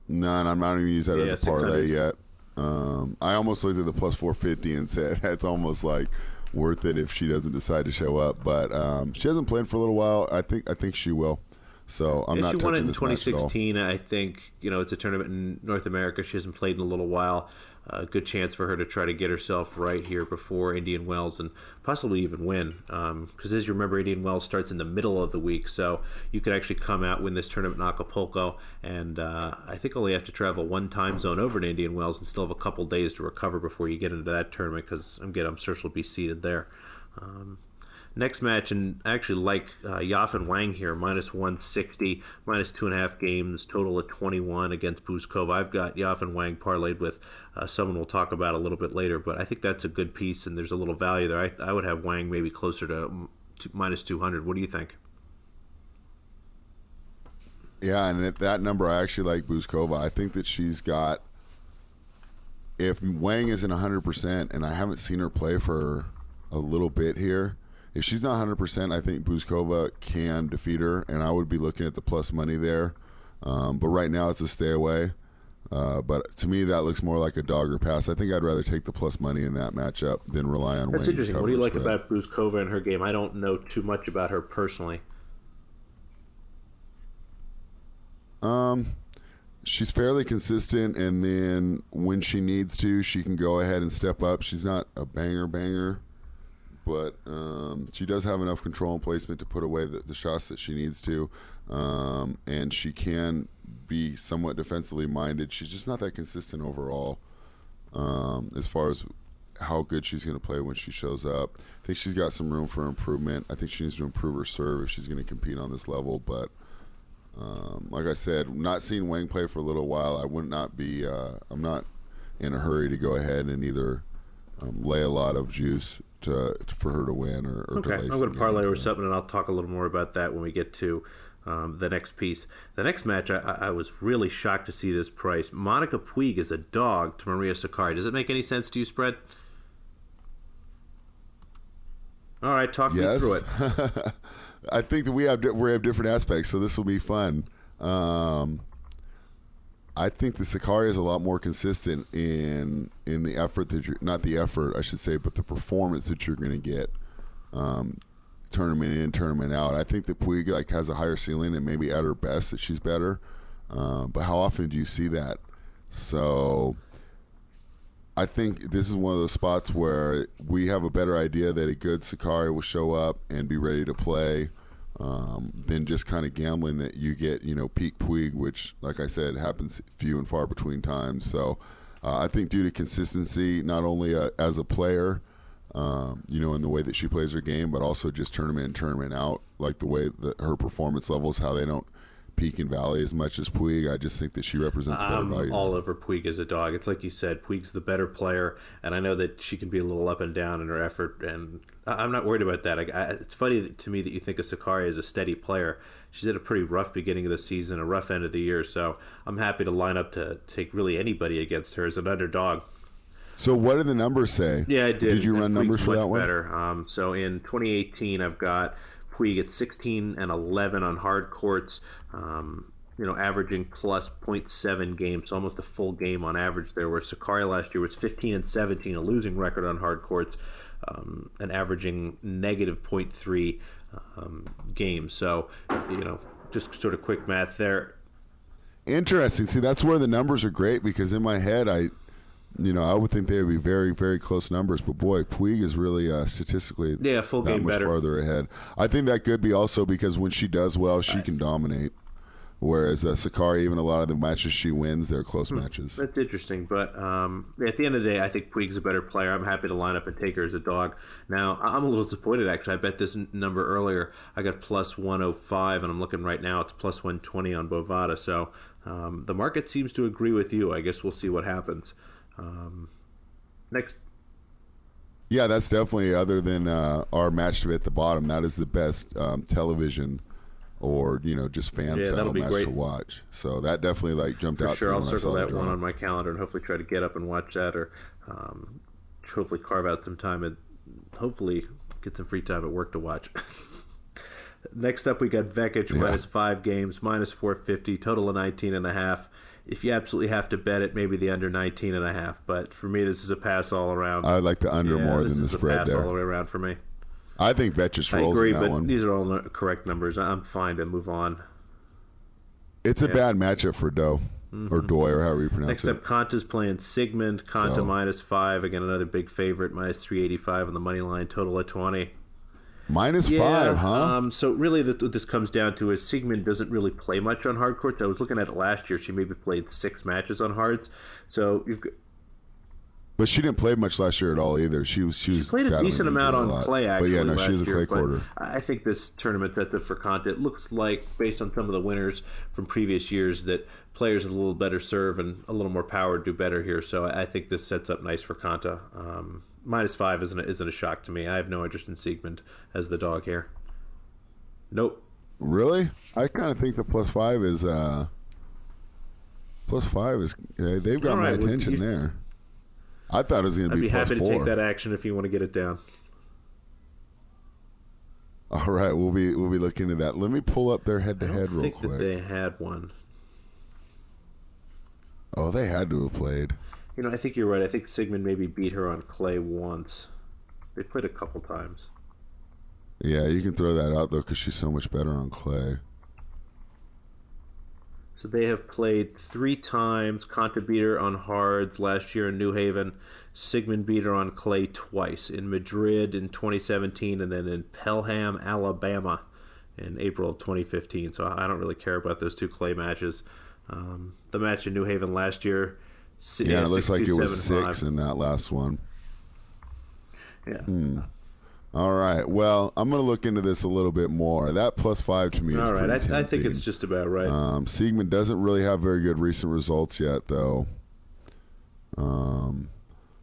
None. I'm not even use that Yeah, as a parlay yet. Um, I almost looked at the plus 450 and said (laughs) that's almost like worth it if she doesn't decide to show up. But um, she hasn't played for a little while. I think I think she will. So I'm Yeah, not she won it in this match at all. 2016. I think you know it's a tournament in North America. She hasn't played in a little while. A good chance for her to try to get herself right here before Indian Wells and possibly even win. Because as you remember, Indian Wells starts in the middle of the week, so you could actually come out win this tournament in Acapulco, and uh, I think only have to travel one time zone over to Indian Wells and still have a couple days to recover before you get into that tournament. Because I'm getting I'm sure she'll be seated there. Um, Next match, and I actually like uh, Yafan Wang here, minus 160, minus two and a half games, total of 21 against Bouzkova. I've got Yafan Wang parlayed with uh, someone we'll talk about a little bit later, but I think that's a good piece, and there's a little value there. I, I would have Wang maybe closer to mm, to minus 200. What do you think? Yeah, and at that number, I actually like Bouzkova. I think that she's got. If Wang isn't 100%, and I haven't seen her play for a little bit here, if she's not 100%, I think Bouzkova can defeat her, and I would be looking at the plus money there. Um, but right now, it's a stay away. Uh, but to me, that looks more like a dog or pass. I think I'd rather take the plus money in that matchup than rely on That's interesting. What do you like about Bouzkova and her game? I don't know too much about her personally. Um, she's fairly consistent, and then when she needs to, she can go ahead and step up. She's not a banger banger, but um, she does have enough control and placement to put away the, the shots that she needs to, um, and she can be somewhat defensively minded. She's just not that consistent overall, um, as far as how good she's going to play when she shows up. I think she's got some room for improvement. I think she needs to improve her serve if she's going to compete on this level, but. Um, like I said, not seeing Wang play for a little while, I would not be. Uh, I'm not in a hurry to go ahead and either um, lay a lot of juice for her to win or, or Okay, to I'm going to parlay or something, and I'll talk a little more about that when we get to um, the next piece. The next match, I, I was really shocked to see this price. Monica Puig is a dog to Maria Sakkari. Does it make any sense to you, Spread? All right, talk me Yes. through it. (laughs) I think that we have we have different aspects, so this will be fun. Um, I think the Sakkari is a lot more consistent in in the effort that you're not the effort I should say, but the performance that you're going to get. Um, tournament in, tournament out. I think that Puig like has a higher ceiling and maybe at her best that she's better. Um, but how often do you see that? So I think this is one of those spots where we have a better idea that a good Sakkari will show up and be ready to play um, than just kind of gambling that you get, you know, peak Puig, which, like I said, happens few and far between times. So uh, I think due to consistency, not only uh, as a player, um, you know, in the way that she plays her game, but also just tournament in, tournament out, like the way that her performance levels, how they don't peak and valley as much as Puig. I just think that she represents better I'm value. all over Puig as a dog. It's like you said, Puig's the better player, and I know that she can be a little up and down in her effort, and I'm not worried about that. I, I, it's funny to me that you think of Sakkari as a steady player. She's had a pretty rough beginning of the season, a rough end of the year, so I'm happy to line up to take really anybody against her as an underdog. So what did the numbers say? Yeah, I did. Did you And run numbers for that one? Better. Um, so in 2018, I've got Puig at 16 and 11 on hard courts. Um, you know, averaging plus 0.7 games, almost a full game on average there. Where Sakkari last year was 15 and 17, a losing record on hard courts, um, and averaging negative 0.3 um, games. So, you know, just sort of quick math there. Interesting. See, that's where the numbers are great because in my head, I, you know, I would think they would be very, very close numbers. But boy, Puig is really uh, statistically Yeah, full game much better. farther ahead. I think that could be also because when she does well, she can dominate. Whereas uh, Sakkari, even a lot of the matches she wins, they're close Hmm. matches. That's interesting, but um, at the end of the day, I think Puig's a better player. I'm happy to line up and take her as a dog. Now, I'm a little disappointed actually. I bet this n- number earlier. I got plus 105, and I'm looking right now. It's plus 120 on Bovada. So um, the market seems to agree with you. I guess we'll see what happens. Um, next, Yeah, that's definitely other than uh, our match to be at the bottom. That is the best um, television or you know just fan Yeah, style match great. to watch. So that definitely like jumped for out. sure, I'll circle that one on my calendar and hopefully try to get up and watch that, or um, hopefully carve out some time and hopefully get some free time at work to watch. (laughs) Next up, we got Vekic minus five games, minus 450, total of 19 and a half. If you absolutely have to bet it, maybe the under 19 and a half. But for me, this is a pass all around. I like the under Yeah, more than the is a spread pass there. all the way around for me. I think Bet just I agree, that but one. these are all correct numbers. I'm fine to move on. It's a bad matchup for Doe or mm-hmm. Doy or however you pronounce Next it. Next up, Konta's playing Siegmund. Konta So- minus five. Again, another big favorite, minus 385 on the money line, total of 20. Minus five, huh? Um, so really, that what this comes down to is Siegmund doesn't really play much on hard courts. I was looking at it last year; she maybe played six matches on hards. So you've got, but she didn't play much last year at all either. She was she, was played a decent amount a on clay. Actually, but yeah, no, she was a clay quarter. I think this tournament that the for Konta it looks like, based on some of the winners from previous years, that players with a little better serve and a little more power do better here. So I I think this sets up nice for Konta. Um, minus five isn't a, isn't a shock to me. I have no interest in Siegmund as the dog here. Nope. Really? I kind of think the plus five is uh plus five is uh, they've got All my right, well, attention you- there. I thought it was going to be. I'd be, happy to take that action if you want to get it down. All right, we'll be we'll be looking into that. Let me pull up their head to head real quick. they had one. Oh, they had to have played. You know, I think you're right. I think Siegmund maybe beat her on clay once. They played a couple times. Yeah, you can throw that out though because she's so much better on clay. So they have played three times. Konta beat her on hards last year in New Haven. Siegmund beat her on clay twice in Madrid in 2017 and then in Pelham, Alabama in April of 2015. So I don't really care about those two clay matches. Um, the match in New Haven last year. Yeah, it looks like it was 6-2, 7-5. in that last one. Yeah. Hmm. All right. Well, I'm going to look into this a little bit more. That plus five to me is All right. I, I think it's just about right. Um, Siegmund doesn't really have very good recent results yet, though. Um,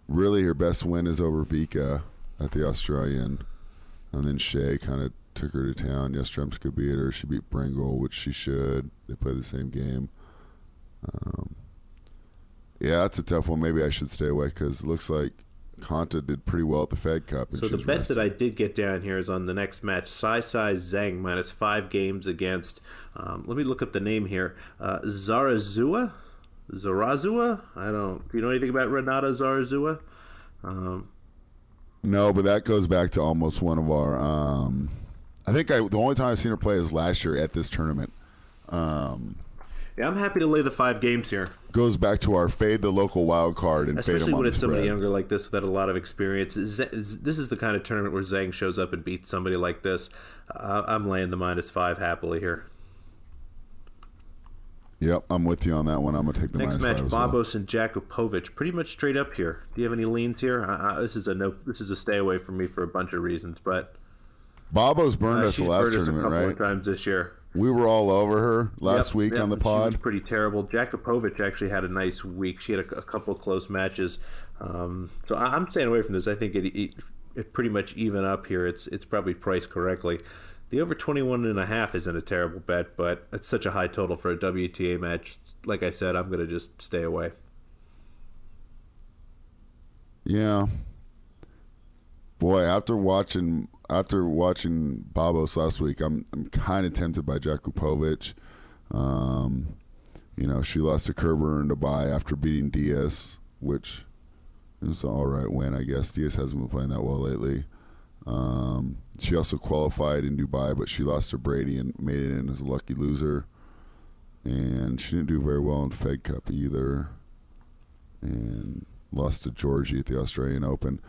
really, her best win is over Vika at the Australian, and then Hsieh kind of took her to town. Yastremska beat her. She beat Brengle, which she should. They play the same game. Um, yeah, that's a tough one. Maybe I should stay away because it looks like Konta did pretty well at the Fed Cup. So the bet that I did get down here is on the next match. Saisai Zheng minus five games against. Um, let me look up the name here. Uh, Zarazua, Zarazua. I don't. Do you know anything about Renata Zarazua? Um, No, but that goes back to almost one of our. Um, I think I the only time I've seen her play is last year at this tournament. Um, yeah, I'm happy to lay the five games here, goes back to our fade the local wild card and fade especially them on when it's somebody younger like this without a lot of experience. This is the kind of tournament where Zheng shows up and beats somebody like this. Uh, I'm laying the minus five happily here. Yep, I'm with you on that one. I'm gonna take the Next minus match, five as well. Babos and Jakupovic, pretty much straight up here. Do you have any leans here? Uh, this is a no. This is a stay away from me for a bunch of reasons, but Babos burned uh, us the last burned us a tournament, couple right? of times this year. We were all over her last Yep, week yep, on the pod. pretty terrible. Jakupovic actually had a nice week. She had a, a couple of close matches. Um, so I, I'm staying away from this. I think it, it it pretty much even up here. It's it's probably priced correctly. The over 21 and a half isn't a terrible bet, but it's such a high total for a WTA match. Like I said, I'm going to just stay away. Yeah. Boy, after watching after watching Babos last week, I'm I'm kind of tempted by Jakupovic. Um, you know, she lost to Kerber in Dubai after beating Diaz, which is an all right win, I guess. Diaz hasn't been playing that well lately. Um, she also qualified in Dubai, but she lost to Brady and made it in as a lucky loser. And she didn't do very well in Fed Cup either. And lost to Georgie at the Australian Open.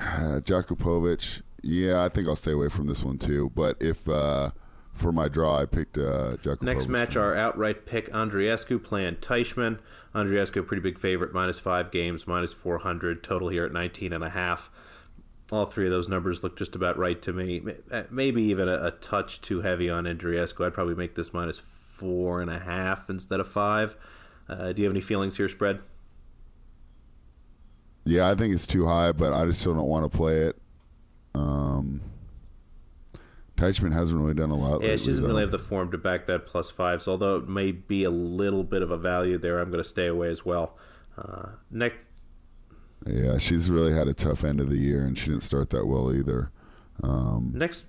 Uh, Jakupovic, yeah, I think I'll stay away from this one too. But if uh, for my draw, I picked uh, Jakupovic. Next match, our outright pick, Andreescu playing Teichmann. Andreescu, pretty big favorite, minus five games, minus 400, total here at 19 and a half. All three of those numbers look just about right to me. Uh, maybe even a, a touch too heavy on Andreescu. I'd probably make this minus four and a half instead of five. Uh, do you have any feelings here, spread? Yeah, I think it's too high, but I just still don't want to play it. Um, Teichmann hasn't really done a lot. Yeah, lately, she doesn't though. really have the form to back that plus five. So although it may be a little bit of a value there, I'm going to stay away as well. Uh, next, Yeah, she's really had a tough end of the year, and she didn't start that well either. Um, next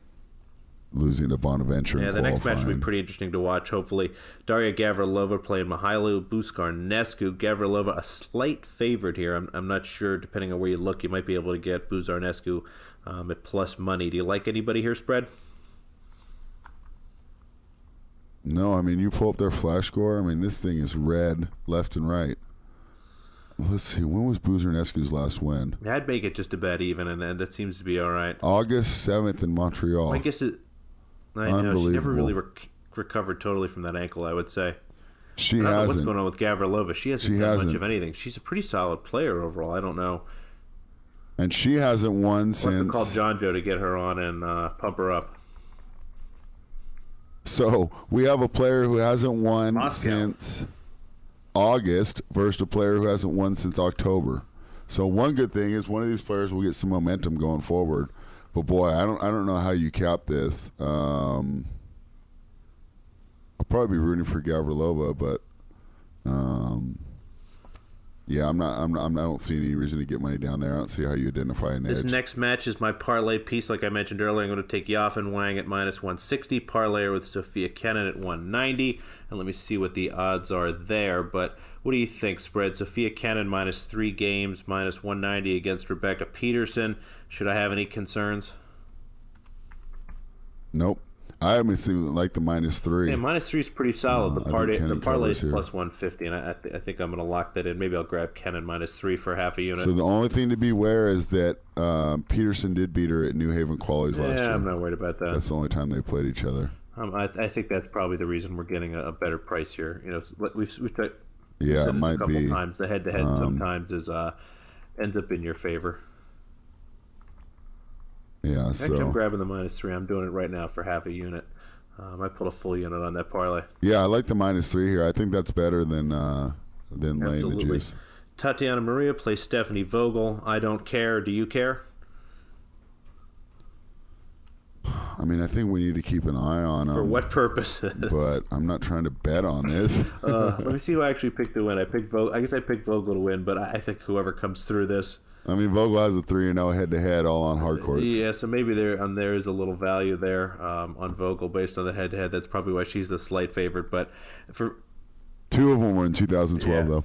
losing to Bonaventure. Yeah, the next match will be pretty interesting to watch. Hopefully, Daria Gavrilova playing Mihaela Buzarnescu. Gavrilova a slight favorite here. I'm, I'm not sure. Depending on where you look, you might be able to get Buzarnescu um, at plus money. Do you like anybody here, spread? No, I mean you pull up their flash score. I mean this thing is red left and right. Let's see. When was Boozer last win? I'd make it just about even, and, and that seems to be all right. August seventh in Montreal. I guess it. I know she never really rec- recovered totally from that ankle. I would say. she I don't know what's going on with Gavrilova. She hasn't She done much hasn't. of anything. She's a pretty solid player overall. I don't know. and she hasn't won We'll have to since. call John Joe to get her on and uh, pump her up. So we have a player who hasn't won Moscow. since August versus a player who hasn't won since October. So one good thing is one of these players will get some momentum going forward. But boy, I don't I don't know how you cap this. Um, I'll probably be rooting for Gavrilova, but um, yeah, I'm not, I'm not. I'm not- I don't see any reason to get money down there. I don't see how you identify an This edge. next match is my parlay piece. Like I mentioned earlier, I'm going to take Yafan Wang at minus 160, parlay with Sofia Kenin at 190. And let me see what the odds are there. But what do you think, spread? Sofia Kenin minus three games, minus 190 against Rebecca Peterson. Should I have any concerns? nope. I haven't seen like the minus three. Yeah, minus three is pretty solid. Uh, the parlay, the parlay is plus 150, and I, th- I think I'm going to lock that in. Maybe I'll grab Kenin minus three for half a unit. So the only thing to beware is that um, Peterson did beat her at New Haven Qualies last year. yeah. I'm not worried about that. That's the only time they played each other. Um, I, I think that's probably the reason we're getting a, a better price here. You know, we've, we've tried, Yeah, it might a couple be. times. The head-to-head um, sometimes is uh, ends up in your favor. Yeah, Actually, I'm grabbing the minus three. I'm doing it right now for half a unit. Um, I pulled a full unit on that parlay. yeah, I like the minus three here. I think that's better than uh, than laying the juice. Tatiana Maria plays Stephanie Vogel. I don't care. Do you care? I mean, I think we need to keep an eye on um. For them. what purposes? But I'm not trying to bet on this. (laughs) uh, let me see who I actually picked to win. I picked Vogel. I guess I picked Vogel to win, but I think whoever comes through this. I mean, Vogel has a three and zero head to head, all on hard courts. Yeah, so maybe there um, there is a little value there um, on Vogel based on the head to head. That's probably why she's the slight favorite. But for Two of them were in 2012 Yeah. though,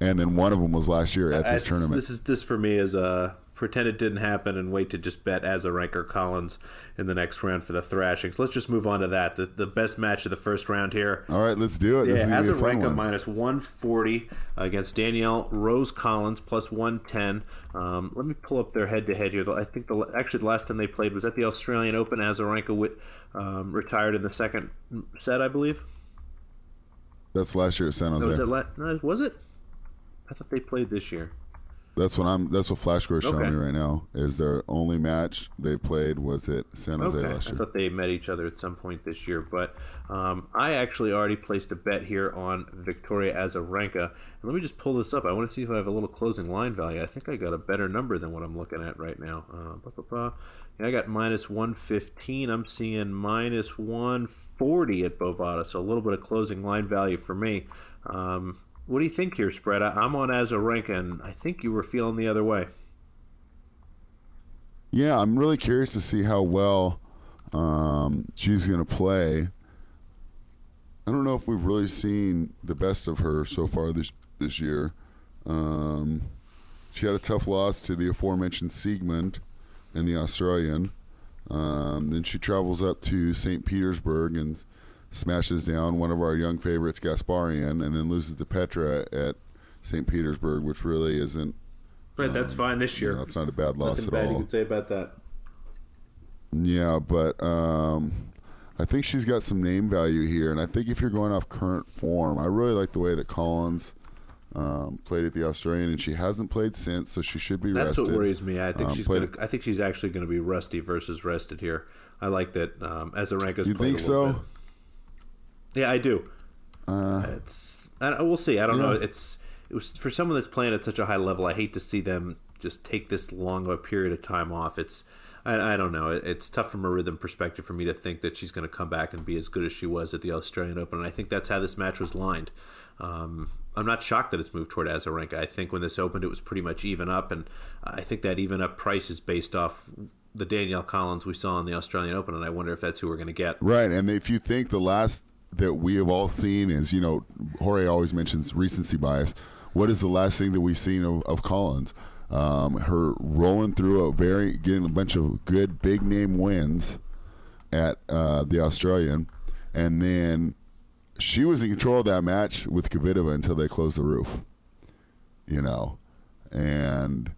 and then one of them was last year at this I- tournament. This is this for me is a pretend it didn't happen and wait to just bet Azarenka Collins in the next round for the thrashing. So let's just move on to that. The the best match of the first round here. all right, let's do it. This Yeah, as a a ranker minus 140 against Danielle Rose Collins plus 110. Um, let me pull up their head to head here. I think the actually the last time they played was at the Australian Open. Azarenka wi- um, retired in the second set, I believe. That's last year at San No, Jose. was it? La- no, was it? I thought they played this year. That's what I'm. That's what Flash is showing me right now. Is their only match they played was at San Jose Okay, last year. I thought they met each other at some point this year, but um, I actually already placed a bet here on Victoria Azarenka. And let me just pull this up. I want to see if I have a little closing line value. I think I got a better number than what I'm looking at right now. Uh, ba, ba, ba. Yeah, I got minus 115. I'm seeing minus 140 at Bovada, so a little bit of closing line value for me. Um, what do you think here, spread? I, I'm on Azarenka, and I think you were feeling the other way. Yeah, I'm really curious to see how well um, she's going to play. I don't know if we've really seen the best of her so far this this year. Um, she had a tough loss to the aforementioned Siegmund and the Australian. Um, then she travels up to St. Petersburg and smashes down one of our young favorites, Gasparyan, and then loses to Petra at St. Petersburg, which really isn't. Right, that's fine this year. You know, it's not a bad loss Nothing at bad all. you can say about that. Yeah, but um, I think she's got some name value here, and I think if you're going off current form, I really like the way that Collins um, played at the Australian, and she hasn't played since, so she should be rested. That's rested. what worries me. I think Um, she's gonna. I think she's actually going to be rusty versus rested here. I like that. Um, Azarenka's You played think a little so? bit. Yeah, I do. Uh, It's. I, we'll see. I don't know. It's. It was for someone that's playing at such a high level. I hate to see them just take this long of a period of time off. It's. I, I don't know. It, it's tough from a rhythm perspective for me to think that she's going to come back and be as good as she was at the Australian Open. And I think that's how this match was lined. Um, I'm not shocked that it's moved toward Azarenka. I think when this opened, it was pretty much even up, and I think that even up price is based off the Danielle Collins we saw in the Australian Open, and I wonder if that's who we're going to get. Right, and if you think the last that we have all seen is, you know, Jorge always mentions recency bias. What is the last thing that we've seen of, of Collins? Um, her rolling through a very, getting a bunch of good big name wins at uh, the Australian, and then she was in control of that match with Kvitova until they closed the roof. You know, and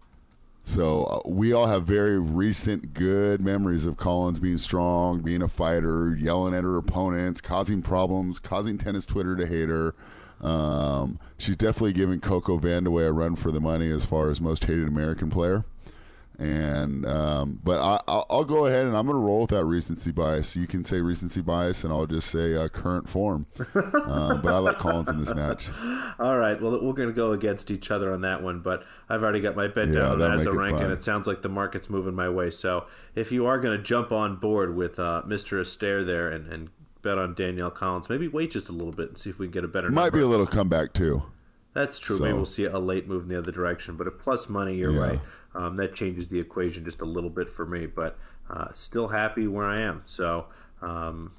so uh, we all have very recent good memories of Collins being strong, being a fighter, yelling at her opponents, causing problems, causing tennis Twitter to hate her. Um, she's definitely giving Coco Vandeweghe a run for the money as far as most hated American player. And um, but I, I'll, I'll go ahead and I'm going to roll with that recency bias. You can say recency bias, and I'll just say uh, current form. uh, (laughs) but I like Collins in this match. All right, well, we're going to go against each other on that one, but I've already got my bet Yeah, down make it fun. and it sounds like the market's moving my way. So if you are going to jump on board with uh, Mr. Astaire there and, and bet on Danielle Collins, maybe wait just a little bit and see if we can get a better Might number. be a little comeback too. That's true. So- Maybe we'll see a late move in the other direction, but at plus money, you're Yeah. right. Um, that changes the equation just a little bit for me, but uh, still happy where I am. So um,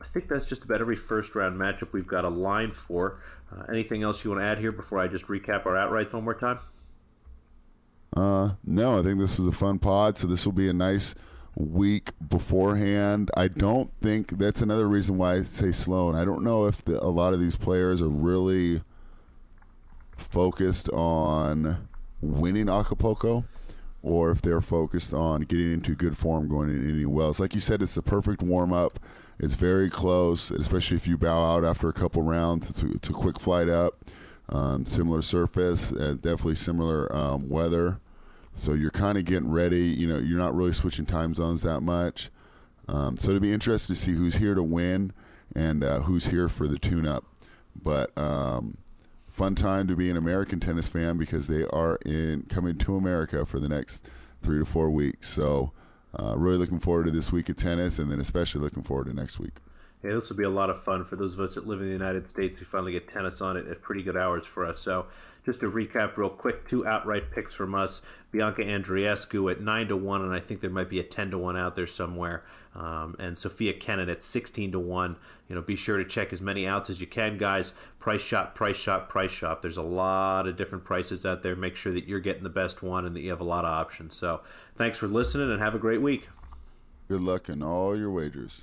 I think that's just about every first round matchup we've got a line for. Uh, anything else you want to add here before I just recap our outright one more time? Uh, no, I think this is a fun pod. So this will be a nice week beforehand. I don't think that's another reason why I say Sloane. I don't know if the, a lot of these players are really focused on winning Acapulco or if they're focused on getting into good form going into Indian Wells. Like you said, it's the perfect warm up. It's very close, especially if you bow out after a couple rounds. It's a, it's a quick flight up. Um, similar surface, uh, definitely similar um, weather. So you're kind of getting ready. You know, you're not really switching time zones that much. Um, so it'll be interesting to see who's here to win and uh, who's here for the tune-up. But um, fun time to be an American tennis fan because they are in coming to America for the next three to four weeks. So uh, really looking forward to this week of tennis, and then especially looking forward to next week. Yeah, this will be a lot of fun for those of us that live in the United States. We finally get tennis on it at pretty good hours for us. So, just to recap real quick, two outright picks from us: Bianca Andreescu at nine to one, and I think there might be a ten to one out there somewhere, um, and Sofia Kenin at sixteen to one. You know, be sure to check as many outs as you can, guys. Price shop, price shop, price shop. There's a lot of different prices out there. Make sure that you're getting the best one and that you have a lot of options. So, thanks for listening, and have a great week. Good luck in all your wagers.